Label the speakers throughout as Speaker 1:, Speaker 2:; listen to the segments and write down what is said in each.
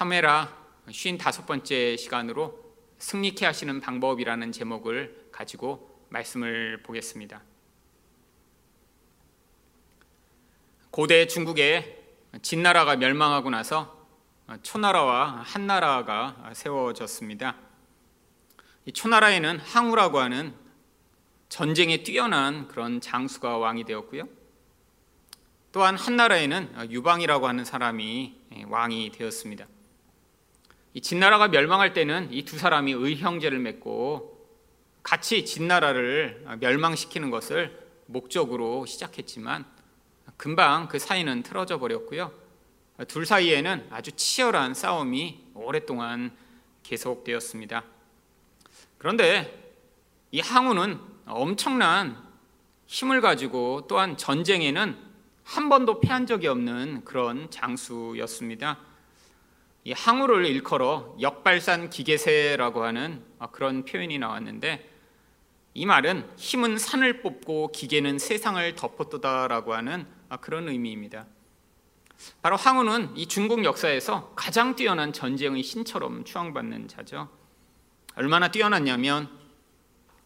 Speaker 1: 사무엘하 55번째 시간으로 승리케 하시는 방법이라는 제목을 가지고 말씀을 보겠습니다. 고대 중국에 진나라가 멸망하고 나서 초나라와 한나라가 세워졌습니다. 이 초나라에는 항우라고 하는 전쟁에 뛰어난 그런 장수가 왕이 되었고요. 또한 한나라에는 유방이라고 하는 사람이 왕이 되었습니다. 이 진나라가 멸망할 때는 이 두 사람이 의형제를 맺고 같이 진나라를 멸망시키는 것을 목적으로 시작했지만 금방 그 사이는 틀어져 버렸고요. 둘 사이에는 아주 치열한 싸움이 오랫동안 계속되었습니다. 그런데 이 항우는 엄청난 힘을 가지고 또한 전쟁에는 한 번도 패한 적이 없는 그런 장수였습니다. 이 항우를 일컬어 역발산 기계세라고 하는 그런 표현이 나왔는데 이 말은 힘은 산을 뽑고 기계는 세상을 덮었다라고 하는 그런 의미입니다. 바로 항우는 이 중국 역사에서 가장 뛰어난 전쟁의 신처럼 추앙받는 자죠. 얼마나 뛰어났냐면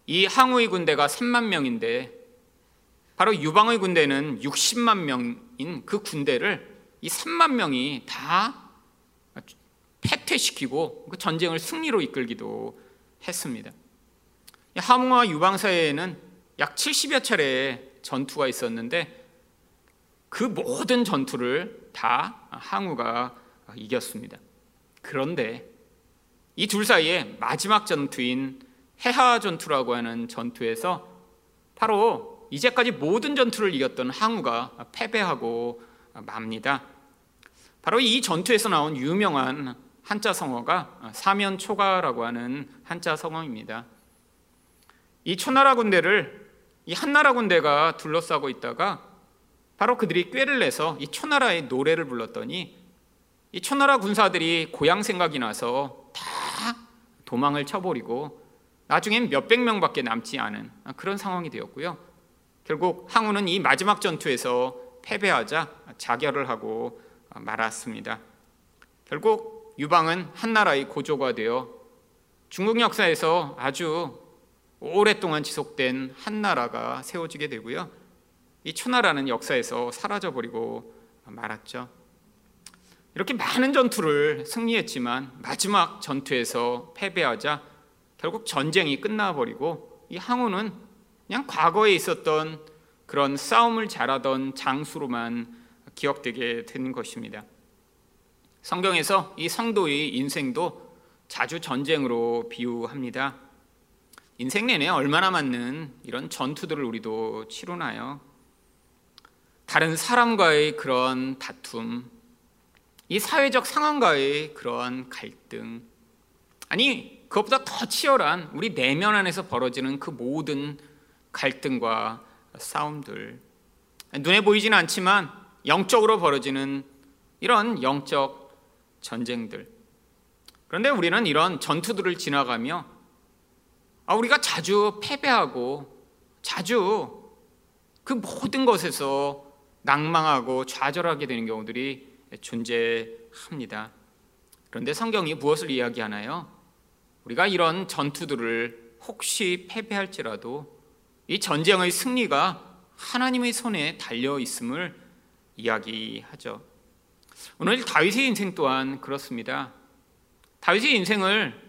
Speaker 1: 이 항우의 군대가 3만 명인데 바로 유방의 군대는 60만 명인 그 군대를 이 3만 명이 다 패퇴시키고 그 전쟁을 승리로 이끌기도 했습니다. 함흥과 유방 사이에는 약 70여 차례의 전투가 있었는데 그 모든 전투를 다 항우가 이겼습니다. 그런데 이 둘 사이에 마지막 전투인 해하 전투라고 하는 전투에서 바로 이제까지 모든 전투를 이겼던 항우가 패배하고 맙니다. 바로 이 전투에서 나온 유명한 한자 성어가 사면초가라고 하는 한자 성어입니다. 이 초나라 군대를 이 한나라 군대가 둘러싸고 있다가 바로 그들이 꾀를 내서 이 초나라의 노래를 불렀더니 이 초나라 군사들이 고향 생각이 나서 다 도망을 쳐버리고 나중엔 몇백 명밖에 남지 않은 그런 상황이 되었고요. 결국 항우는 이 마지막 전투에서 패배하자 자결을 하고 말았습니다. 결국 유방은 한나라의 고조가 되어 중국 역사에서 아주 오랫동안 지속된 한나라가 세워지게 되고요. 이 초나라는 역사에서 사라져 버리고 말았죠. 이렇게 많은 전투를 승리했지만 마지막 전투에서 패배하자 결국 전쟁이 끝나버리고 이 항우는 그냥 과거에 있었던 그런 싸움을 잘하던 장수로만 기억되게 된 것입니다. 성경에서 이 성도의 인생도 자주 전쟁으로 비유합니다. 인생 내내 얼마나 많은 이런 전투들을 우리도 치르나요? 다른 사람과의 그런 다툼, 이 사회적 상황과의 그런 갈등, 아니, 그것보다 더 치열한 우리 내면 안에서 벌어지는 그 모든 갈등과 싸움들. 눈에 보이지는 않지만 영적으로 벌어지는 이런 영적 전쟁들. 그런데 우리는 이런 전투들을 지나가며 아, 우리가 자주 패배하고 자주 그 모든 것에서 낭망하고 좌절하게 되는 경우들이 존재합니다. 그런데 성경이 무엇을 이야기하나요? 우리가 이런 전투들을 혹시 패배할지라도 이 전쟁의 승리가 하나님의 손에 달려 있음을 이야기하죠. 오늘 다윗의 인생 또한 그렇습니다. 다윗의 인생을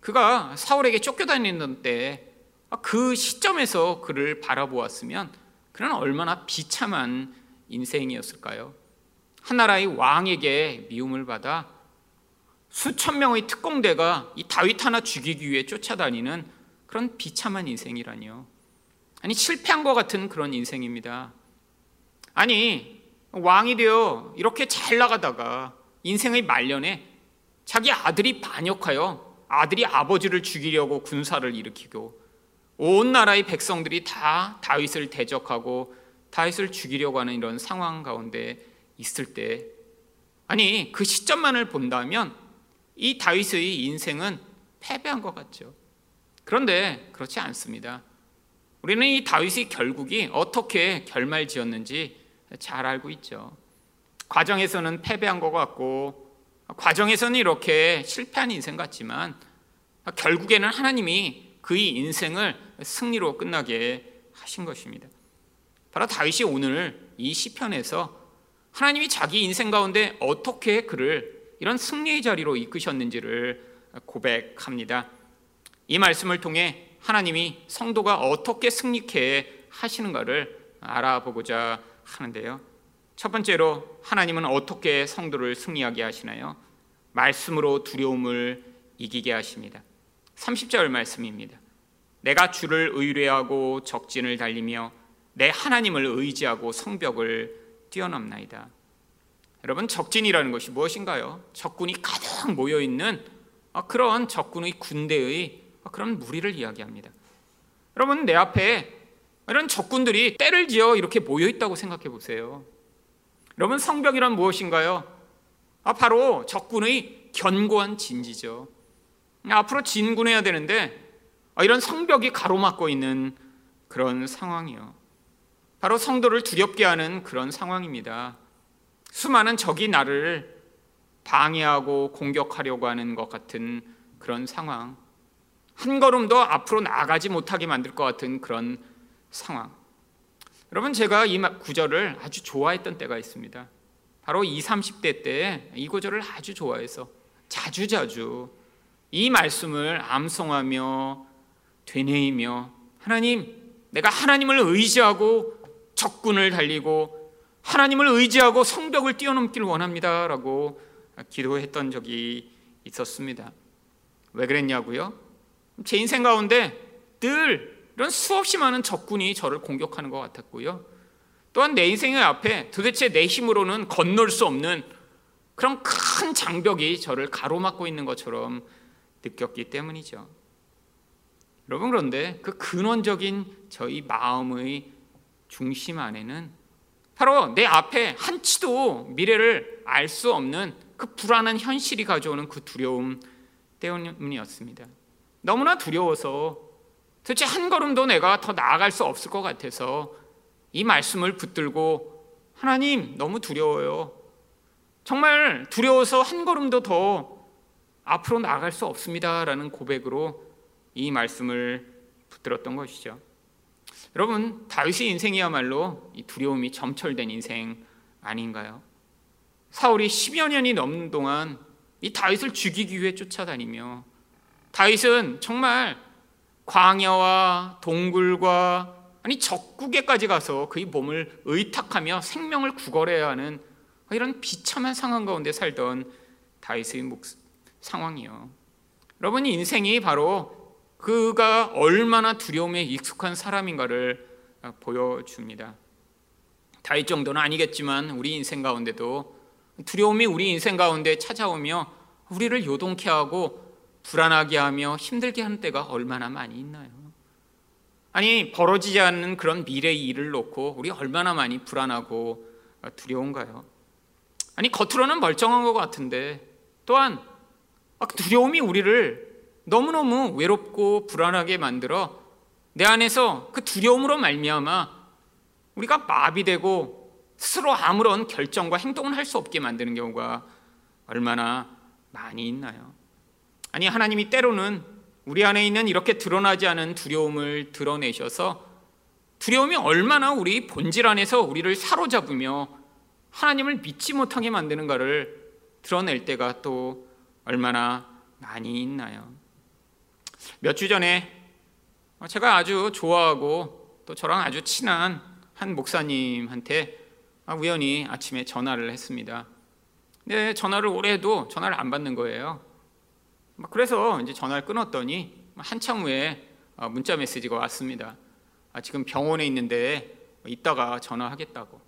Speaker 1: 그가 사울에게 쫓겨다니는 때 그 시점에서 그를 바라보았으면 그는 얼마나 비참한 인생이었을까요? 하나라의 왕에게 미움을 받아 수천 명의 특공대가 이 다윗 하나 죽이기 위해 쫓아다니는 그런 비참한 인생이라니요. 아니 실패한 것 같은 그런 인생입니다. 아니 왕이 되어 이렇게 잘 나가다가 인생의 말년에 자기 아들이 반역하여 아들이 아버지를 죽이려고 군사를 일으키고 온 나라의 백성들이 다 다윗을 대적하고 다윗을 죽이려고 하는 이런 상황 가운데 있을 때 아니 그 시점만을 본다면 이 다윗의 인생은 패배한 것 같죠. 그런데 그렇지 않습니다. 우리는 이 다윗의 결국이 어떻게 결말 지었는지 잘 알고 있죠. 과정에서는 패배한 것 같고 과정에서는 이렇게 실패한 인생 같지만 결국에는 하나님이 그의 인생을 승리로 끝나게 하신 것입니다. 바로 다윗이 오늘 이 시편에서 하나님이 자기 인생 가운데 어떻게 그를 이런 승리의 자리로 이끄셨는지를 고백합니다. 이 말씀을 통해 하나님이 성도가 어떻게 승리케 하시는가를 알아보고자 하는데요. 첫 번째로 하나님은 어떻게 성도를 승리하게 하시나요? 말씀으로 두려움을 이기게 하십니다. 30절 말씀입니다. 내가 주를 의뢰하고 적진을 달리며 내 하나님을 의지하고 성벽을 뛰어넘나이다. 여러분 적진이라는 것이 무엇인가요? 적군이 가득 모여 있는 그런 적군의 군대의 그런 무리를 이야기합니다. 여러분 내 앞에 이런 적군들이 때를 지어 이렇게 모여 있다고 생각해 보세요. 여러분 성벽이란 무엇인가요? 아 바로 적군의 견고한 진지죠. 앞으로 진군해야 되는데 이런 성벽이 가로막고 있는 그런 상황이요. 바로 성도를 두렵게 하는 그런 상황입니다. 수많은 적이 나를 방해하고 공격하려고 하는 것 같은 그런 상황. 한 걸음도 앞으로 나가지 못하게 만들 것 같은 그런 상황. 여러분 제가 이 구절을 아주 좋아했던 때가 있습니다. 바로 20, 30대 때 이 구절을 아주 좋아해서 자주자주 이 말씀을 암송하며 되뇌이며 하나님 내가 하나님을 의지하고 적군을 달리고 하나님을 의지하고 성벽을 뛰어넘기를 원합니다라고 기도했던 적이 있었습니다. 왜 그랬냐고요? 제 인생 가운데 늘 이런 수없이 많은 적군이 저를 공격하는 것 같았고요. 또한 내 인생의 앞에 도대체 내 힘으로는 건널 수 없는 그런 큰 장벽이 저를 가로막고 있는 것처럼 느꼈기 때문이죠. 여러분 그런데 그 근원적인 저희 마음의 중심 안에는 바로 내 앞에 한치도 미래를 알 수 없는 그 불안한 현실이 가져오는 그 두려움 때문이었습니다. 너무나 두려워서 도대체 한 걸음도 내가 더 나아갈 수 없을 것 같아서 이 말씀을 붙들고 하나님 너무 두려워요. 정말 두려워서 한 걸음도 더 앞으로 나아갈 수 없습니다라는 고백으로 이 말씀을 붙들었던 것이죠. 여러분 다윗의 인생이야말로 이 두려움이 점철된 인생 아닌가요? 사울이 10여 년이 넘는 동안 이 다윗을 죽이기 위해 쫓아다니며 다윗은 정말 광야와 동굴과 아니 적국에까지 가서 그의 몸을 의탁하며 생명을 구걸해야 하는 이런 비참한 상황 가운데 살던 다윗의 목, 상황이요. 여러분 인생이 바로 그가 얼마나 두려움에 익숙한 사람인가를 보여줍니다. 다윗 정도는 아니겠지만 우리 인생 가운데도 두려움이 우리 인생 가운데 찾아오며 우리를 요동케 하고 불안하게 하며 힘들게 하는 때가 얼마나 많이 있나요? 아니 벌어지지 않는 그런 미래의 일을 놓고 우리 얼마나 많이 불안하고 두려운가요? 아니 겉으로는 멀쩡한 것 같은데 또한 두려움이 우리를 너무너무 외롭고 불안하게 만들어 내 안에서 그 두려움으로 말미암아 우리가 마비되고 스스로 아무런 결정과 행동을 할 수 없게 만드는 경우가 얼마나 많이 있나요? 아니 하나님이 때로는 우리 안에 있는 이렇게 드러나지 않은 두려움을 드러내셔서 두려움이 얼마나 우리 본질 안에서 우리를 사로잡으며 하나님을 믿지 못하게 만드는가를 드러낼 때가 또 얼마나 많이 있나요? 몇 주 전에 제가 아주 좋아하고 또 저랑 아주 친한 한 목사님한테 우연히 아침에 전화를 했습니다. 근데 전화를 오래 해도 전화를 안 받는 거예요. 그래서 이제 전화를 끊었더니 한참 후에 어, 문자 메시지가 왔습니다. 아, 지금 병원에 있는데 이따가 전화하겠다고.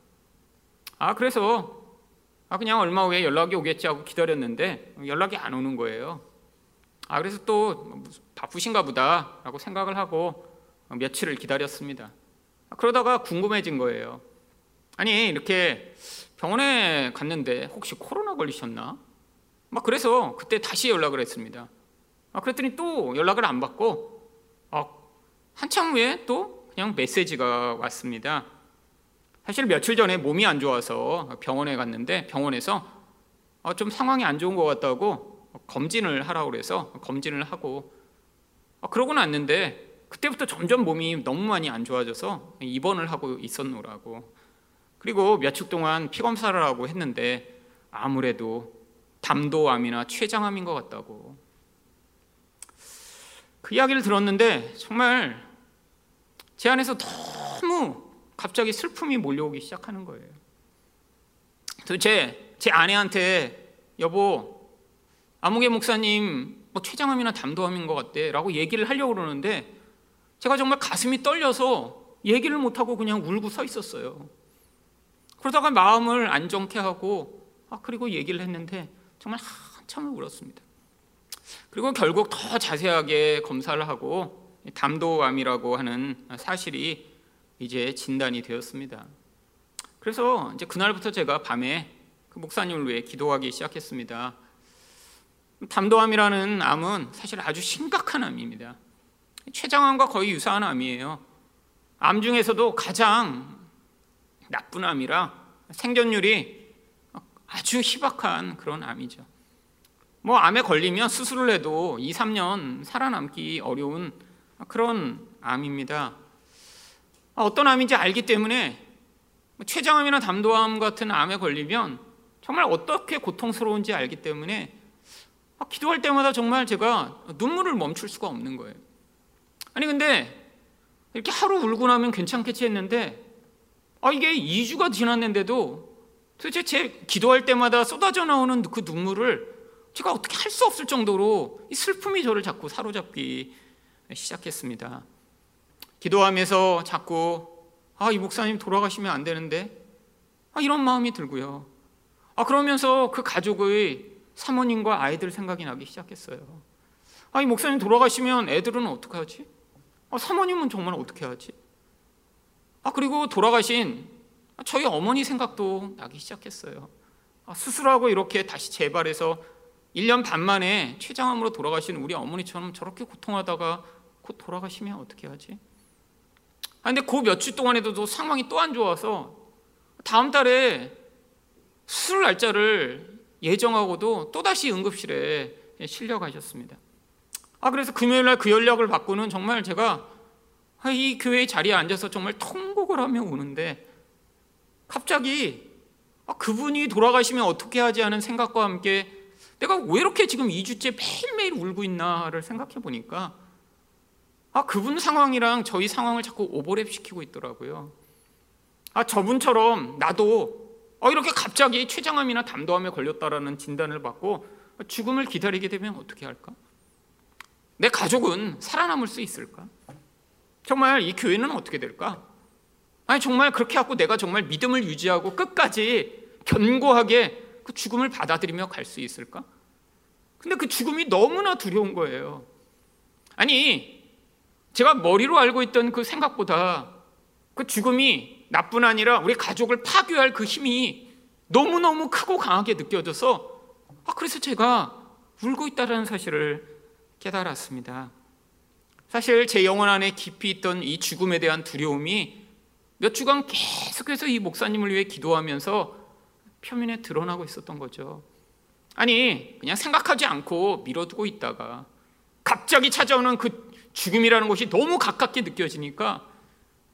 Speaker 1: 아 그래서 아 그냥 얼마 후에 연락이 오겠지 하고 기다렸는데 연락이 안 오는 거예요. 아 그래서 또 바쁘신가 보다라고 생각을 하고 며칠을 기다렸습니다. 그러다가 궁금해진 거예요. 아니 이렇게 병원에 갔는데 혹시 코로나 걸리셨나? 막 그래서 그때 다시 연락을 했습니다. 아, 그랬더니 또 연락을 안 받고 아, 한참 후에 또 그냥 메시지가 왔습니다. 사실 며칠 전에 몸이 안 좋아서 병원에 갔는데 병원에서 어, 좀 상황이 안 좋은 것 같다고 검진을 하라고 그래서 검진을 하고 어, 그러고 났는데 그때부터 점점 몸이 너무 많이 안 좋아져서 입원을 하고 있었노라고 그리고 몇주 동안 피 검사를 하고 했는데 아무래도 담도암이나 췌장암인 것 같다고 그 이야기를 들었는데 정말 제 안에서 너무 갑자기 슬픔이 몰려오기 시작하는 거예요. 도대체 제 아내한테 여보 아무개 목사님 뭐 췌장암이나 담도암인 것 같대라고 얘기를 하려고 그러는데 제가 정말 가슴이 떨려서 얘기를 못하고 그냥 울고 서 있었어요. 그러다가 마음을 안정케 하고 아 그리고 얘기를 했는데 정말 한참을 울었습니다. 그리고 결국 더 자세하게 검사를 하고 담도암이라고 하는 사실이 이제 진단이 되었습니다. 그래서 이제 그날부터 제가 밤에 그 목사님을 위해 기도하기 시작했습니다. 담도암이라는 암은 사실 아주 심각한 암입니다. 췌장암과 거의 유사한 암이에요. 암 중에서도 가장 나쁜 암이라 생존율이 아주 희박한 그런 암이죠. 뭐 암에 걸리면 수술을 해도 2, 3년 살아남기 어려운 그런 암입니다. 어떤 암인지 알기 때문에 췌장암이나 담도암 같은 암에 걸리면 정말 어떻게 고통스러운지 알기 때문에 기도할 때마다 정말 제가 눈물을 멈출 수가 없는 거예요. 아니 근데 이렇게 하루 울고 나면 괜찮겠지 했는데 아 이게 2주가 지났는데도 도대체 제 기도할 때마다 쏟아져 나오는 그 눈물을 제가 어떻게 할 수 없을 정도로 이 슬픔이 저를 자꾸 사로잡기 시작했습니다. 기도하면서 자꾸 아, 이 목사님 돌아가시면 안 되는데 아, 이런 마음이 들고요. 아, 그러면서 그 가족의 사모님과 아이들 생각이 나기 시작했어요. 아, 이 목사님 돌아가시면 애들은 어떻게 하지? 아, 사모님은 정말 어떻게 하지? 아, 그리고 돌아가신 저희 어머니 생각도 나기 시작했어요. 아, 수술하고 이렇게 다시 재발해서 1년 반 만에 췌장암으로 돌아가신 우리 어머니처럼 저렇게 고통하다가 곧 돌아가시면 어떻게 하지? 아, 근데 그 몇 주 동안에도 상황이 또 안 좋아서 다음 달에 수술 날짜를 예정하고도 또다시 응급실에 실려 가셨습니다. 아, 그래서 금요일 날 그 연락을 받고는 정말 제가 아, 이 교회 자리에 앉아서 정말 통곡을 하며 우는데 갑자기 아, 그분이 돌아가시면 어떻게 하지 하는 생각과 함께 내가 왜 이렇게 지금 2주째 매일매일 울고 있나를 생각해 보니까 아, 그분 상황이랑 저희 상황을 자꾸 오버랩 시키고 있더라고요. 아, 저분처럼 나도 어, 이렇게 갑자기 췌장암이나 담도암에 걸렸다라는 진단을 받고 죽음을 기다리게 되면 어떻게 할까? 내 가족은 살아남을 수 있을까? 정말 이 교회는 어떻게 될까? 아니 정말 그렇게 하고 내가 정말 믿음을 유지하고 끝까지 견고하게 그 죽음을 받아들이며 갈 수 있을까? 근데 그 죽음이 너무나 두려운 거예요. 아니 제가 머리로 알고 있던 그 생각보다 그 죽음이 나뿐 아니라 우리 가족을 파괴할 그 힘이 너무너무 크고 강하게 느껴져서 아, 그래서 제가 울고 있다는 사실을 깨달았습니다. 사실 제 영혼 안에 깊이 있던 이 죽음에 대한 두려움이 몇 주간 계속해서 이 목사님을 위해 기도하면서 표면에 드러나고 있었던 거죠. 아니, 그냥 생각하지 않고 밀어두고 있다가 갑자기 찾아오는 그 죽음이라는 것이 너무 가깝게 느껴지니까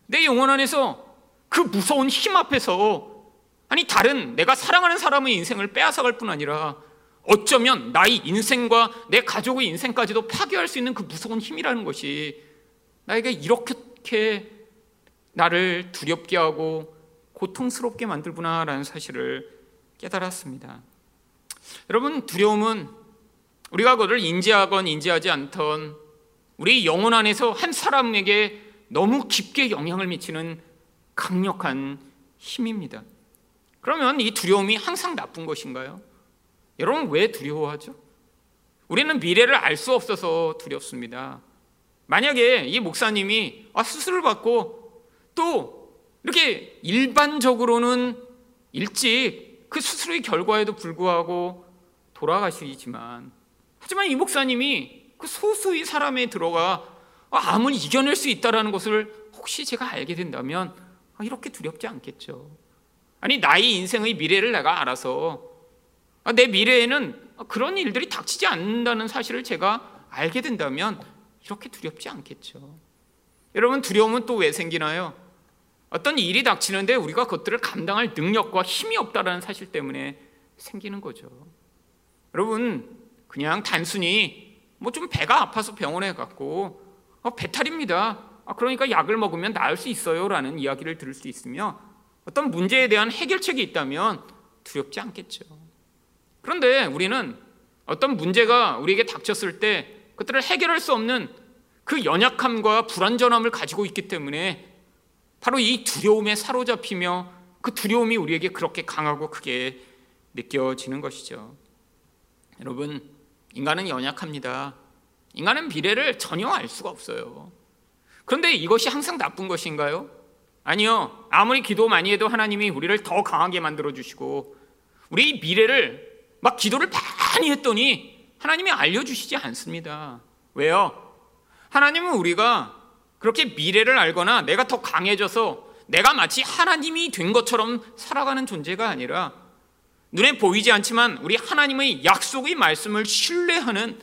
Speaker 1: 내 영혼 안에서 그 무서운 힘 앞에서 아니 다른 내가 사랑하는 사람의 인생을 빼앗아갈 뿐 아니라 어쩌면 나의 인생과 내 가족의 인생까지도 파괴할 수 있는 그 무서운 힘이라는 것이 나에게 이렇게 나를 두렵게 하고 고통스럽게 만들구나라는 사실을 깨달았습니다. 여러분 두려움은 우리가 그것을 인지하건 인지하지 않던 우리 영혼 안에서 한 사람에게 너무 깊게 영향을 미치는 강력한 힘입니다. 그러면 이 두려움이 항상 나쁜 것인가요? 여러분 왜 두려워하죠? 우리는 미래를 알 수 없어서 두렵습니다. 만약에 이 목사님이 아, 수술을 받고 또 이렇게 일반적으로는 일찍 그 수술의 결과에도 불구하고 돌아가시지만 하지만 이 목사님이 그 소수의 사람에 들어가 암을 이겨낼 수 있다는 것을 혹시 제가 알게 된다면 이렇게 두렵지 않겠죠. 아니 나의 인생의 미래를 내가 알아서 아, 내 미래에는 그런 일들이 닥치지 않는다는 사실을 제가 알게 된다면 이렇게 두렵지 않겠죠. 여러분 두려움은 또 왜 생기나요? 어떤 일이 닥치는데 우리가 그것들을 감당할 능력과 힘이 없다라는 사실 때문에 생기는 거죠. 여러분 그냥 단순히 뭐 좀 배가 아파서 병원에 갔고 어, 배탈입니다. 아, 그러니까 약을 먹으면 나을 수 있어요라는 이야기를 들을 수 있으며 어떤 문제에 대한 해결책이 있다면 두렵지 않겠죠. 그런데 우리는 어떤 문제가 우리에게 닥쳤을 때 그것들을 해결할 수 없는 그 연약함과 불완전함을 가지고 있기 때문에 바로 이 두려움에 사로잡히며 그 두려움이 우리에게 그렇게 강하고 크게 느껴지는 것이죠. 여러분, 인간은 연약합니다. 인간은 미래를 전혀 알 수가 없어요. 그런데 이것이 항상 나쁜 것인가요? 아니요. 아무리 기도 많이 해도 하나님이 우리를 더 강하게 만들어 주시고 우리 미래를 막 기도를 많이 했더니 하나님이 알려 주시지 않습니다. 왜요? 하나님은 우리가 그렇게 미래를 알거나 내가 더 강해져서 내가 마치 하나님이 된 것처럼 살아가는 존재가 아니라 눈에 보이지 않지만 우리 하나님의 약속의 말씀을 신뢰하는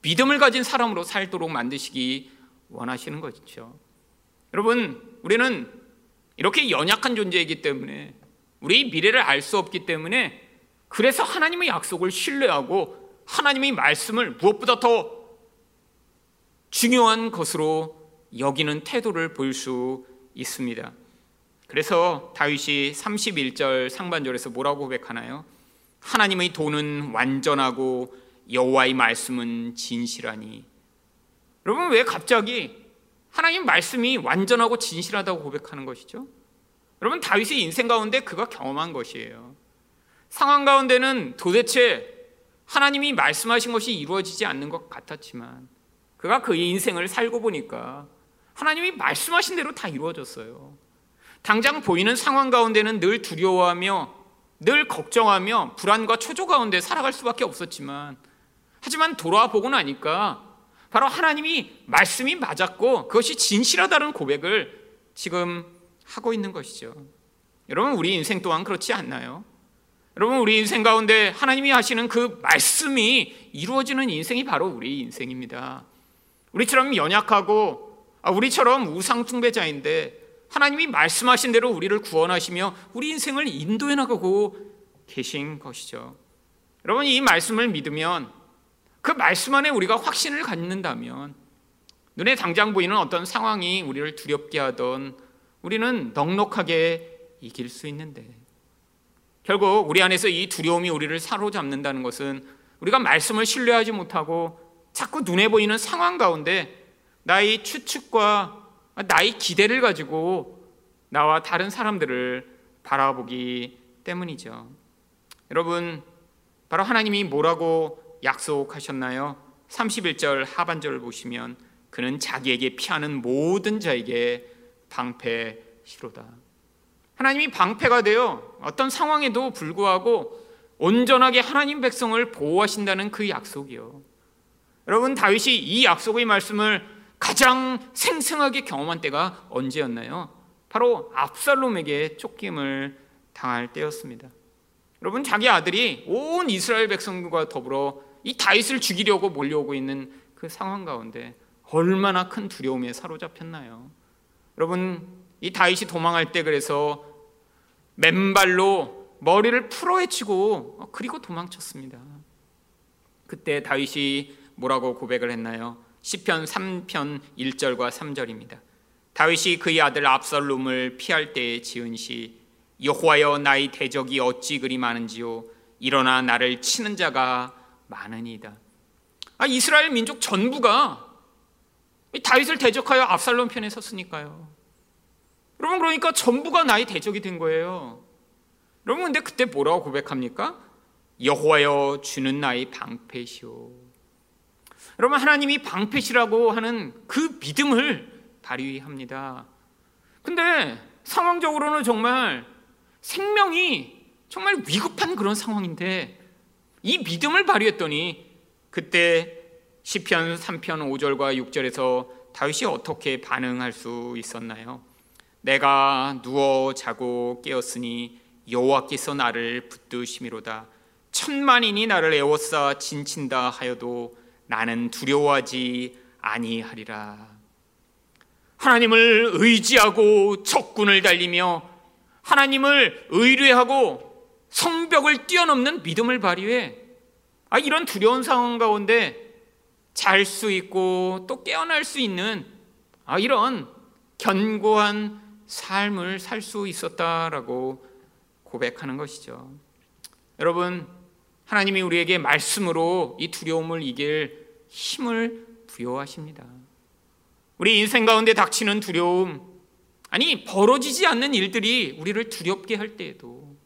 Speaker 1: 믿음을 가진 사람으로 살도록 만드시기 원하시는 것이죠. 여러분, 우리는 이렇게 연약한 존재이기 때문에 우리 미래를 알 수 없기 때문에 그래서 하나님의 약속을 신뢰하고 하나님의 말씀을 무엇보다 더 중요한 것으로 여기는 태도를 보일 수 있습니다. 그래서 다윗이 31절 상반절에서 뭐라고 고백하나요? 하나님의 도는 완전하고 여호와의 말씀은 진실하니. 여러분 왜 갑자기 하나님 말씀이 완전하고 진실하다고 고백하는 것이죠? 여러분 다윗의 인생 가운데 그가 경험한 것이에요. 상황 가운데는 도대체 하나님이 말씀하신 것이 이루어지지 않는 것 같았지만 그가 그의 인생을 살고 보니까 하나님이 말씀하신 대로 다 이루어졌어요. 당장 보이는 상황 가운데는 늘 두려워하며 늘 걱정하며 불안과 초조 가운데 살아갈 수밖에 없었지만 하지만 돌아보고 나니까 바로 하나님이 말씀이 맞았고 그것이 진실하다는 고백을 지금 하고 있는 것이죠. 여러분 우리 인생 또한 그렇지 않나요? 여러분 우리 인생 가운데 하나님이 하시는 그 말씀이 이루어지는 인생이 바로 우리 인생입니다. 우리처럼 연약하고 아, 우리처럼 우상 숭배자인데 하나님이 말씀하신 대로 우리를 구원하시며 우리 인생을 인도해 나가고 계신 것이죠. 여러분 이 말씀을 믿으면 그 말씀 안에 우리가 확신을 갖는다면 눈에 당장 보이는 어떤 상황이 우리를 두렵게 하던 우리는 넉넉하게 이길 수 있는데 결국 우리 안에서 이 두려움이 우리를 사로잡는다는 것은 우리가 말씀을 신뢰하지 못하고 자꾸 눈에 보이는 상황 가운데 나의 추측과 나의 기대를 가지고 나와 다른 사람들을 바라보기 때문이죠. 여러분, 바로 하나님이 뭐라고 약속하셨나요? 31절 하반절을 보시면 그는 자기에게 피하는 모든 자에게 방패시로다. 하나님이 방패가 되어 어떤 상황에도 불구하고 온전하게 하나님 백성을 보호하신다는 그 약속이요. 여러분 다윗이 이 약속의 말씀을 가장 생생하게 경험한 때가 언제였나요? 바로 압살롬에게 쫓김을 당할 때였습니다. 여러분 자기 아들이 온 이스라엘 백성과 더불어 이 다윗을 죽이려고 몰려오고 있는 그 상황 가운데 얼마나 큰 두려움에 사로잡혔나요? 여러분 이 다윗이 도망할 때 그래서 맨발로 머리를 풀어헤치고 그리고 도망쳤습니다. 그때 다윗이 뭐라고 고백을 했나요? 시편 3편 1절과 3절입니다. 다윗이 그의 아들 압살롬을 피할 때에 지은 시 여호와여 나의 대적이 어찌 그리 많은지요 일어나 나를 치는 자가 많으니이다. 아, 이스라엘 민족 전부가 다윗을 대적하여 압살롬 편에 섰으니까요. 여러분 그러니까 전부가 나의 대적이 된 거예요. 여러분 근데 그때 뭐라고 고백합니까? 여호와여 주는 나의 방패시오. 여러분 하나님이 방패시라고 하는 그 믿음을 발휘합니다. 근데 상황적으로는 정말 생명이 정말 위급한 그런 상황인데 이 믿음을 발휘했더니 그때 시편 3편 5절과 6절에서 다윗이 어떻게 반응할 수 있었나요? 내가 누워 자고 깨었으니 여호와께서 나를 붙드심이로다 천만인이 나를 애워싸 진친다 하여도 나는 두려워하지 아니하리라. 하나님을 의지하고 적군을 달리며 하나님을 의뢰하고 성벽을 뛰어넘는 믿음을 발휘해 아, 이런 두려운 상황 가운데 잘 수 있고 또 깨어날 수 있는 아, 이런 견고한 삶을 살 수 있었다라고 고백하는 것이죠. 여러분, 하나님이 우리에게 말씀으로 이 두려움을 이길 힘을 부여하십니다. 우리 인생 가운데 닥치는 두려움, 아니, 벌어지지 않는 일들이 우리를 두렵게 할 때에도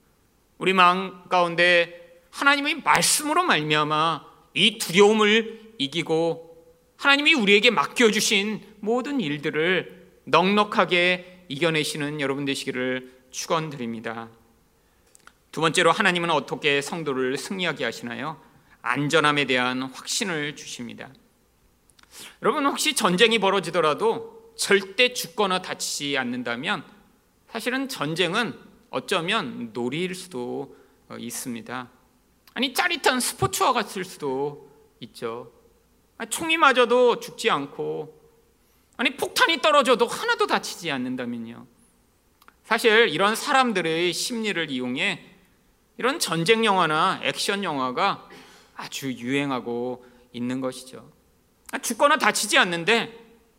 Speaker 1: 우리 마음 가운데 하나님의 말씀으로 말미암아 이 두려움을 이기고 하나님이 우리에게 맡겨주신 모든 일들을 넉넉하게 이겨내시는 여러분 되시기를 축원드립니다. 두 번째로 하나님은 어떻게 성도를 승리하게 하시나요? 안전함에 대한 확신을 주십니다. 여러분 혹시 전쟁이 벌어지더라도 절대 죽거나 다치지 않는다면 사실은 전쟁은 어쩌면 놀이일 수도 어, 있습니다. 아니 짜릿한 스포츠와 같을 수도 있죠. 아, 총이 맞아도 죽지 않고 아니 폭탄이 떨어져도 하나도 다치지 않는다면요. 사실 이런 사람들의 심리를 이용해 이런 전쟁 영화나 액션 영화가 아주 유행하고 있는 것이죠. 아, 죽거나 다치지 않는데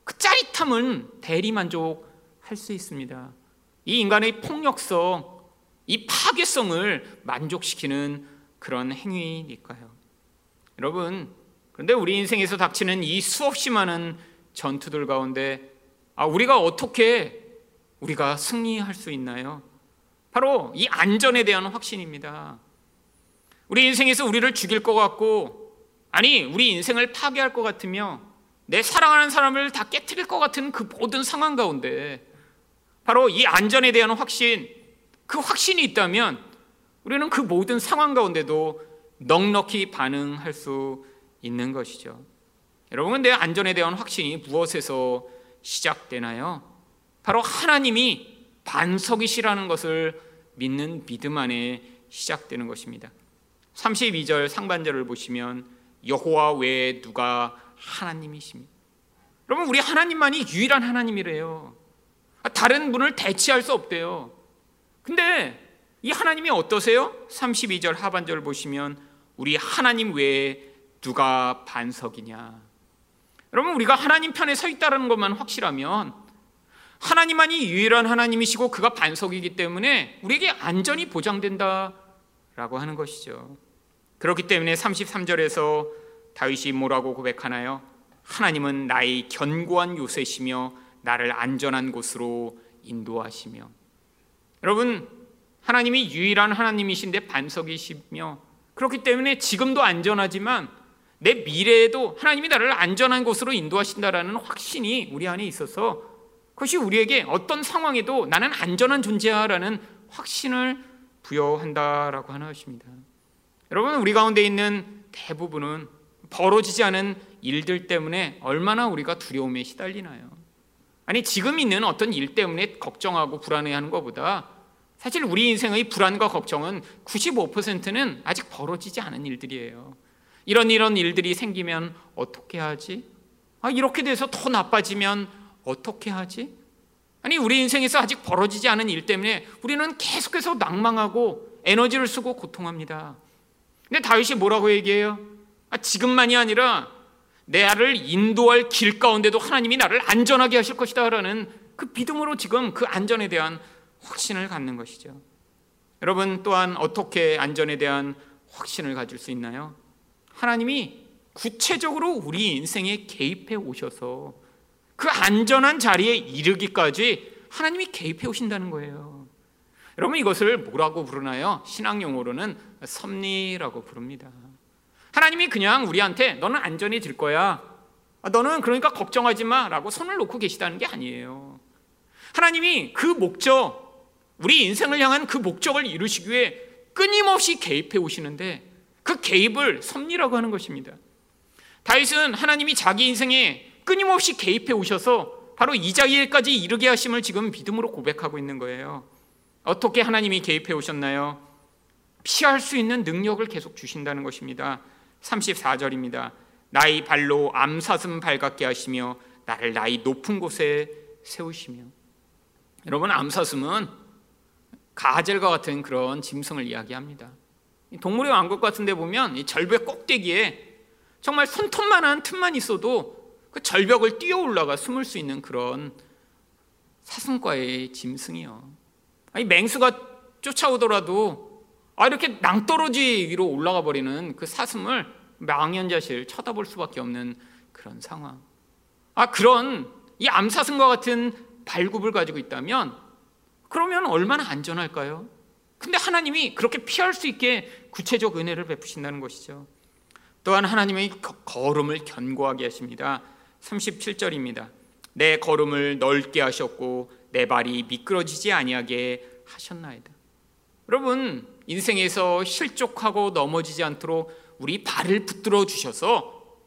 Speaker 1: 그 짜릿함은 대리 만족할 수 있습니다. 이 인간의 폭력성, 이 파괴성을 만족시키는 그런 행위니까요. 여러분, 그런데 우리 인생에서 닥치는 이 수없이 많은 전투들 가운데 아, 우리가 어떻게 우리가 승리할 수 있나요? 바로 이 안전에 대한 확신입니다. 우리 인생에서 우리를 죽일 것 같고, 아니, 우리 인생을 파괴할 것 같으며, 내 사랑하는 사람을 다 깨뜨릴 것 같은 그 모든 상황 가운데, 바로 이 안전에 대한 확신, 그 확신이 있다면, 우리는 그 모든 상황 가운데도 넉넉히 반응할 수 있는 것이죠. 여러분, 내 안전에 대한 확신이 무엇에서 시작되나요? 바로 하나님이 반석이시라는 것을 믿는 믿음 안에 시작되는 것입니다. 32절 상반절을 보시면 여호와 외에 누가 하나님이십니까? 여러분 우리 하나님만이 유일한 하나님이래요. 다른 분을 대체할 수 없대요. 근데 이 하나님이 어떠세요? 32절 하반절을 보시면 우리 하나님 외에 누가 반석이냐? 여러분 우리가 하나님 편에 서 있다는 것만 확실하면 하나님만이 유일한 하나님이시고 그가 반석이기 때문에 우리에게 안전이 보장된다라고 하는 것이죠. 그렇기 때문에 33절에서 다윗이 뭐라고 고백하나요? 하나님은 나의 견고한 요새시며 나를 안전한 곳으로 인도하시며 여러분 하나님이 유일한 하나님이신데 반석이시며 그렇기 때문에 지금도 안전하지만 내 미래에도 하나님이 나를 안전한 곳으로 인도하신다라는 확신이 우리 안에 있어서 그것이 우리에게 어떤 상황에도 나는 안전한 존재야라는 확신을 부여한다라고 하는 것입니다. 여러분 우리 가운데 있는 대부분은 벌어지지 않은 일들 때문에 얼마나 우리가 두려움에 시달리나요? 아니 지금 있는 어떤 일 때문에 걱정하고 불안해하는 것보다 사실 우리 인생의 불안과 걱정은 95%는 아직 벌어지지 않은 일들이에요. 이런 이런 일들이 생기면 어떻게 하지? 아, 이렇게 돼서 더 나빠지면 어떻게 하지? 아니 우리 인생에서 아직 벌어지지 않은 일 때문에 우리는 계속해서 낭망하고 에너지를 쓰고 고통합니다. 근데 다윗이 뭐라고 얘기해요? 아, 지금만이 아니라 내 아를 인도할 길 가운데도 하나님이 나를 안전하게 하실 것이다라는 그 믿음으로 지금 그 안전에 대한 확신을 갖는 것이죠. 여러분 또한 어떻게 안전에 대한 확신을 가질 수 있나요? 하나님이 구체적으로 우리 인생에 개입해 오셔서 그 안전한 자리에 이르기까지 하나님이 개입해 오신다는 거예요. 여러분 이것을 뭐라고 부르나요? 신앙 용어로는 섭리라고 부릅니다. 하나님이 그냥 우리한테 너는 안전해질 거야. 아, 너는 그러니까 걱정하지 마라고 손을 놓고 계시다는 게 아니에요. 하나님이 그 목적, 우리 인생을 향한 그 목적을 이루시기 위해 끊임없이 개입해 오시는데 그 개입을 섭리라고 하는 것입니다. 다윗은 하나님이 자기 인생에 끊임없이 개입해 오셔서 바로 이 자리에까지 이르게 하심을 지금 믿음으로 고백하고 있는 거예요. 어떻게 하나님이 개입해 오셨나요? 피할 수 있는 능력을 계속 주신다는 것입니다. 34절입니다. 나의 발로 암사슴 발갛게 하시며 나를 나의 높은 곳에 세우시며 여러분 암사슴은 가젤과 같은 그런 짐승을 이야기합니다. 동물의 왕국 같은 데 보면 이 절벽 꼭대기에 정말 손톱만한 틈만 있어도 그 절벽을 뛰어 올라가 숨을 수 있는 그런 사슴과의 짐승이요. 아니 맹수가 쫓아오더라도 아 이렇게 낭떠러지 위로 올라가 버리는 그 사슴을 망연자실 쳐다볼 수밖에 없는 그런 상황. 아 그런 이 암사슴과 같은 발굽을 가지고 있다면 그러면 얼마나 안전할까요? 근데 하나님이 그렇게 피할 수 있게 구체적 은혜를 베푸신다는 것이죠. 또한 하나님의 걸음을 견고하게 하십니다. 37절입니다. 내 걸음을 넓게 하셨고 내 발이 미끄러지지 아니하게 하셨나이다. 여러분 인생에서 실족하고 넘어지지 않도록 우리 발을 붙들어 주셔서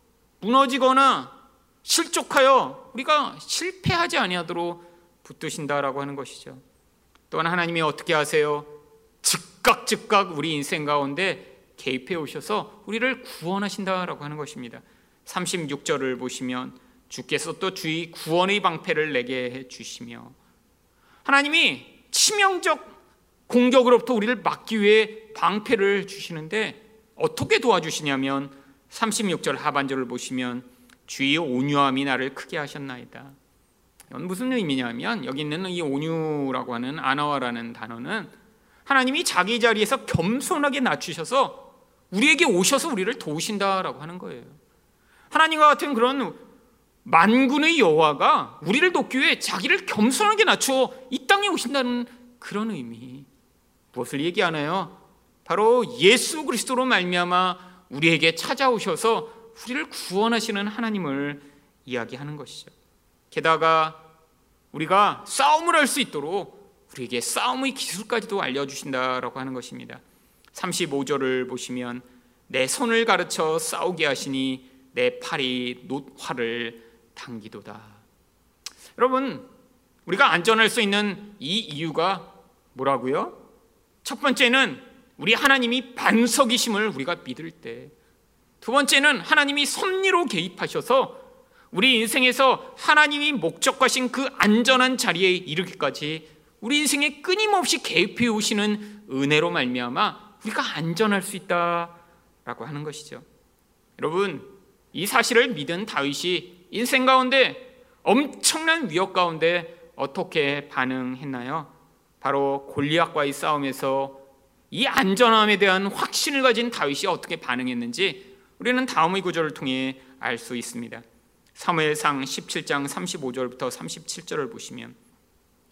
Speaker 1: 무너지거나 실족하여 우리가 실패하지 아니하도록 붙드신다라고 하는 것이죠. 또한 하나님이 어떻게 하세요? 즉각 즉각 우리 인생 가운데 개입해 오셔서 우리를 구원하신다라고 하는 것입니다. 36절을 보시면 주께서 또 주의 구원의 방패를 내게 해 주시며 하나님이 치명적 공격으로부터 우리를 막기 위해 방패를 주시는데 어떻게 도와주시냐면 36절 하반절을 보시면 주의 온유함이 나를 크게 하셨나이다. 이건 무슨 의미냐면 여기 있는 이 온유라고 하는 아나와라는 단어는 하나님이 자기 자리에서 겸손하게 낮추셔서 우리에게 오셔서 우리를 도우신다라고 하는 거예요. 하나님과 같은 그런 만군의 여호와가 우리를 돕기 위해 자기를 겸손하게 낮추어 이 땅에 오신다는 그런 의미. 무엇을 얘기하나요? 바로 예수 그리스도로 말미암아 우리에게 찾아오셔서 우리를 구원하시는 하나님을 이야기하는 것이죠. 게다가 우리가 싸움을 할 수 있도록 우리에게 싸움의 기술까지도 알려주신다라고 하는 것입니다. 35절을 보시면 내 손을 가르쳐 싸우게 하시니 내 팔이 노화를 당기도다. 여러분, 우리가 안전할 수 있는 이 이유가 뭐라고요? 첫 번째는 우리 하나님이 반석이심을 우리가 믿을 때, 두 번째는 하나님이 섭리로 개입하셔서 우리 인생에서 하나님이 목적하신 그 안전한 자리에 이르기까지 우리 인생에 끊임없이 개입해 오시는 은혜로 말미암아 우리가 안전할 수 있다라고 하는 것이죠. 여러분, 이 사실을 믿은 다윗이 인생 가운데 엄청난 위협 가운데 어떻게 반응했나요? 바로 골리앗과의 싸움에서 이 안전함에 대한 확신을 가진 다윗이 어떻게 반응했는지 우리는 다음의 구절을 통해 알 수 있습니다. 사무엘상 17장 35절부터 37절을 보시면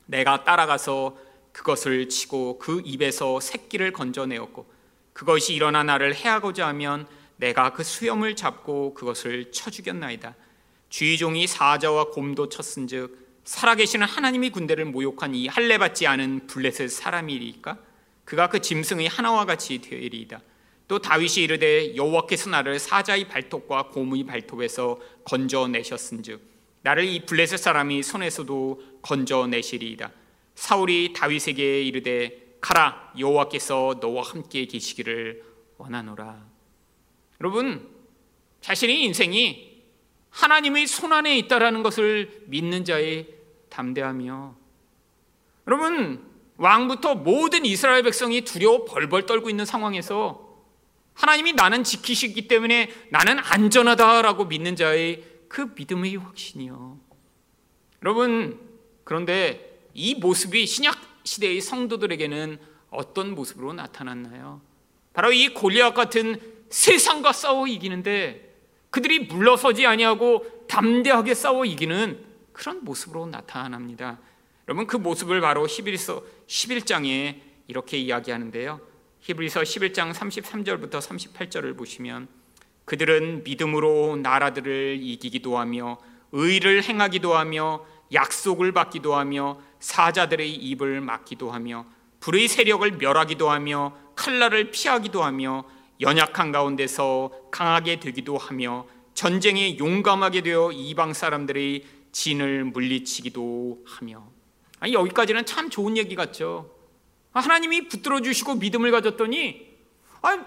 Speaker 1: 내가 따라가서 그것을 치고 그 입에서 새끼를 건져내었고 그것이 일어나 나를 해하고자 하면 내가 그 수염을 잡고 그것을 쳐 죽였나이다. 주의종이 사자와 곰도 쳤은즉 살아계시는 하나님의 군대를 모욕한 이 할례 받지 않은 블레셋 사람이리까 그가 그 짐승의 하나와 같이 되리이다. 또 다윗이 이르되 여호와께서 나를 사자의 발톱과 곰의 발톱에서 건져내셨은즉 나를 이 블레셋 사람이 손에서도 건져내시리이다. 사울이 다윗에게 이르되 가라 여호와께서 너와 함께 계시기를 원하노라. 여러분 자신의 인생이 하나님의 손 안에 있다라는 것을 믿는 자의 담대하며 여러분 왕부터 모든 이스라엘 백성이 두려워 벌벌 떨고 있는 상황에서 하나님이 나는 지키시기 때문에 나는 안전하다라고 믿는 자의 그 믿음의 확신이요. 여러분 그런데 이 모습이 신약 시대의 성도들에게는 어떤 모습으로 나타났나요? 바로 이 골리앗 같은 세상과 싸워 이기는데 그들이 물러서지 아니하고 담대하게 싸워 이기는 그런 모습으로 나타납니다. 여러분 그 모습을 바로 히브리서 11장에 이렇게 이야기하는데요. 히브리서 11장 33절부터 38절을 보시면 그들은 믿음으로 나라들을 이기기도 하며 의를 행하기도 하며 약속을 받기도 하며 사자들의 입을 막기도 하며 불의 세력을 멸하기도 하며 칼날을 피하기도 하며 연약한 가운데서 강하게 되기도 하며 전쟁에 용감하게 되어 이방 사람들의 진을 물리치기도 하며 아니 여기까지는 참 좋은 얘기 같죠. 하나님이 붙들어 주시고 믿음을 가졌더니 아,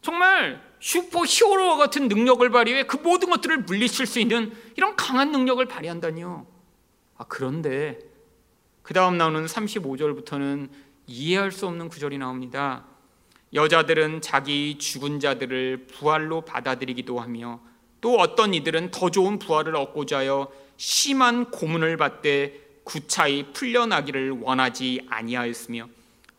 Speaker 1: 정말 슈퍼 히어로와 같은 능력을 발휘해 그 모든 것들을 물리칠 수 있는 이런 강한 능력을 발휘한다니요. 아, 그런데 그 다음 나오는 35절부터는 이해할 수 없는 구절이 나옵니다. 여자들은 자기 죽은 자들을 부활로 받아들이기도 하며 또 어떤 이들은 더 좋은 부활을 얻고자 하여 심한 고문을 받되 구차히 풀려나기를 원하지 아니하였으며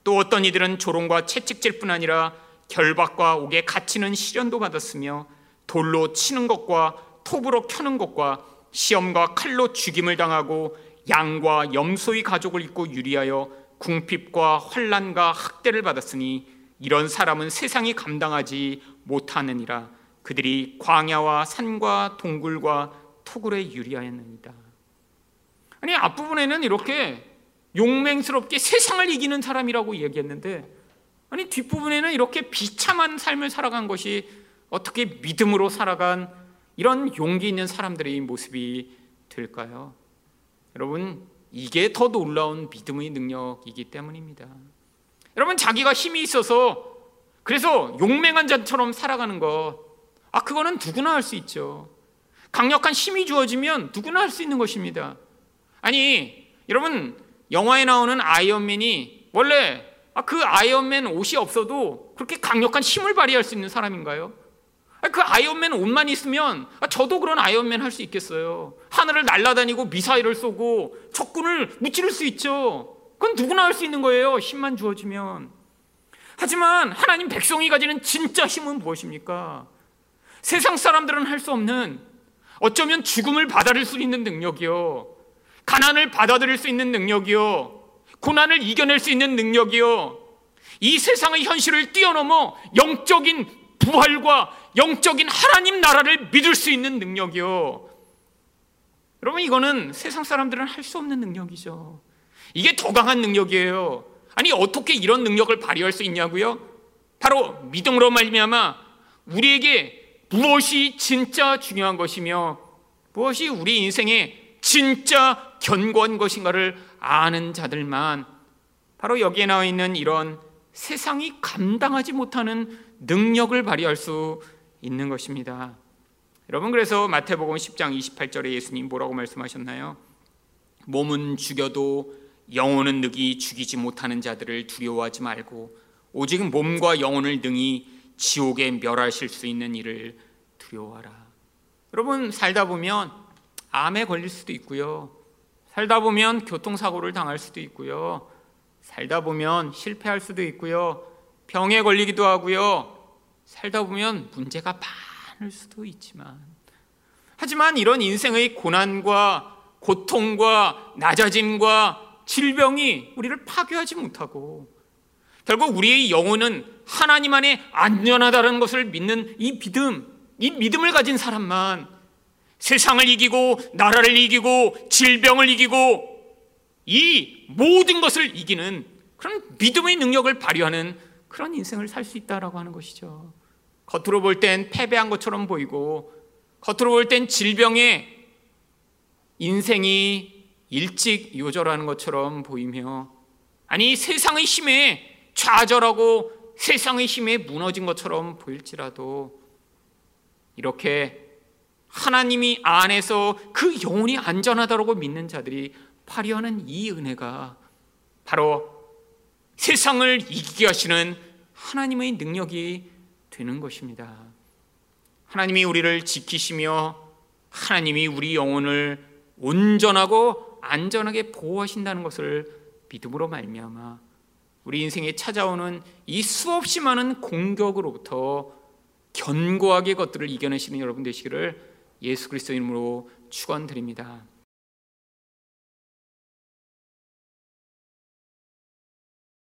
Speaker 1: 또 어떤 이들은 조롱과 채찍질뿐 아니라 결박과 옥에 갇히는 시련도 받았으며 돌로 치는 것과 톱으로 켜는 것과 시험과 칼로 죽임을 당하고 양과 염소의 가족을 입고 유리하여 궁핍과 환란과 학대를 받았으니 이런 사람은 세상이 감당하지 못하느니라 그들이 광야와 산과 동굴과 토굴에 유리하였느니라 아니 앞부분에는 이렇게 용맹스럽게 세상을 이기는 사람이라고 얘기했는데 아니 뒷부분에는 이렇게 비참한 삶을 살아간 것이 어떻게 믿음으로 살아간 이런 용기 있는 사람들의 모습이 될까요? 여러분 이게 더 놀라운 믿음의 능력이기 때문입니다. 여러분 자기가 힘이 있어서 그래서 용맹한 자처럼 살아가는 것, 아 그거는 누구나 할 수 있죠. 강력한 힘이 주어지면 누구나 할 수 있는 것입니다. 아니 여러분 영화에 나오는 아이언맨이 원래 아, 그 아이언맨 옷이 없어도 그렇게 강력한 힘을 발휘할 수 있는 사람인가요? 그 아이언맨 옷만 있으면 아, 저도 그런 아이언맨 할 수 있겠어요. 하늘을 날아다니고 미사일을 쏘고 적군을 무찌를 수 있죠. 그건 누구나 할 수 있는 거예요. 힘만 주어지면. 하지만 하나님 백성이 가지는 진짜 힘은 무엇입니까? 세상 사람들은 할 수 없는 어쩌면 죽음을 받아들일 수 있는 능력이요. 가난을 받아들일 수 있는 능력이요. 고난을 이겨낼 수 있는 능력이요. 이 세상의 현실을 뛰어넘어 영적인 부활과 영적인 하나님 나라를 믿을 수 있는 능력이요. 여러분 이거는 세상 사람들은 할 수 없는 능력이죠. 이게 더 강한 능력이에요. 아니 어떻게 이런 능력을 발휘할 수 있냐고요? 바로 믿음으로 말미암아 우리에게 무엇이 진짜 중요한 것이며 무엇이 우리 인생의 진짜 견고한 것인가를 아는 자들만 바로 여기에 나와 있는 이런 세상이 감당하지 못하는 능력을 발휘할 수 있는 것입니다. 여러분 그래서 마태복음 10장 28절에 예수님 뭐라고 말씀하셨나요? 몸은 죽여도 영혼은 능히 죽이지 못하는 자들을 두려워하지 말고 오직 몸과 영혼을 능히 지옥에 멸하실 수 있는 일을 두려워하라. 여러분 살다 보면 암에 걸릴 수도 있고요. 살다 보면 교통사고를 당할 수도 있고요. 살다 보면 실패할 수도 있고요. 병에 걸리기도 하고요. 살다 보면 문제가 많을 수도 있지만 하지만 이런 인생의 고난과 고통과 낮아짐과 질병이 우리를 파괴하지 못하고 결국 우리의 영혼은 하나님 안에 안전하다는 것을 믿는 이 믿음, 이 믿음을 가진 사람만 세상을 이기고 나라를 이기고 질병을 이기고 이 모든 것을 이기는 그런 믿음의 능력을 발휘하는 그런 인생을 살 수 있다라고 하는 것이죠. 겉으로 볼 땐 패배한 것처럼 보이고 겉으로 볼 땐 질병에 인생이 일찍 요절하는 것처럼 보이며 아니 세상의 힘에 좌절하고 세상의 힘에 무너진 것처럼 보일지라도 이렇게 하나님이 안에서 그 영혼이 안전하다고 믿는 자들이 발휘하는 이 은혜가 바로 세상을 이기게 하시는 하나님의 능력이 되는 것입니다. 하나님이 우리를 지키시며 하나님이 우리 영혼을 온전하고 안전하게 보호하신다는 것을 믿음으로 말미암아 우리 인생에 찾아오는 이 수없이 많은 공격으로부터 견고하게 것들을 이겨내시는 여러분 되시기를 예수 그리스도 이름으로 축원드립니다.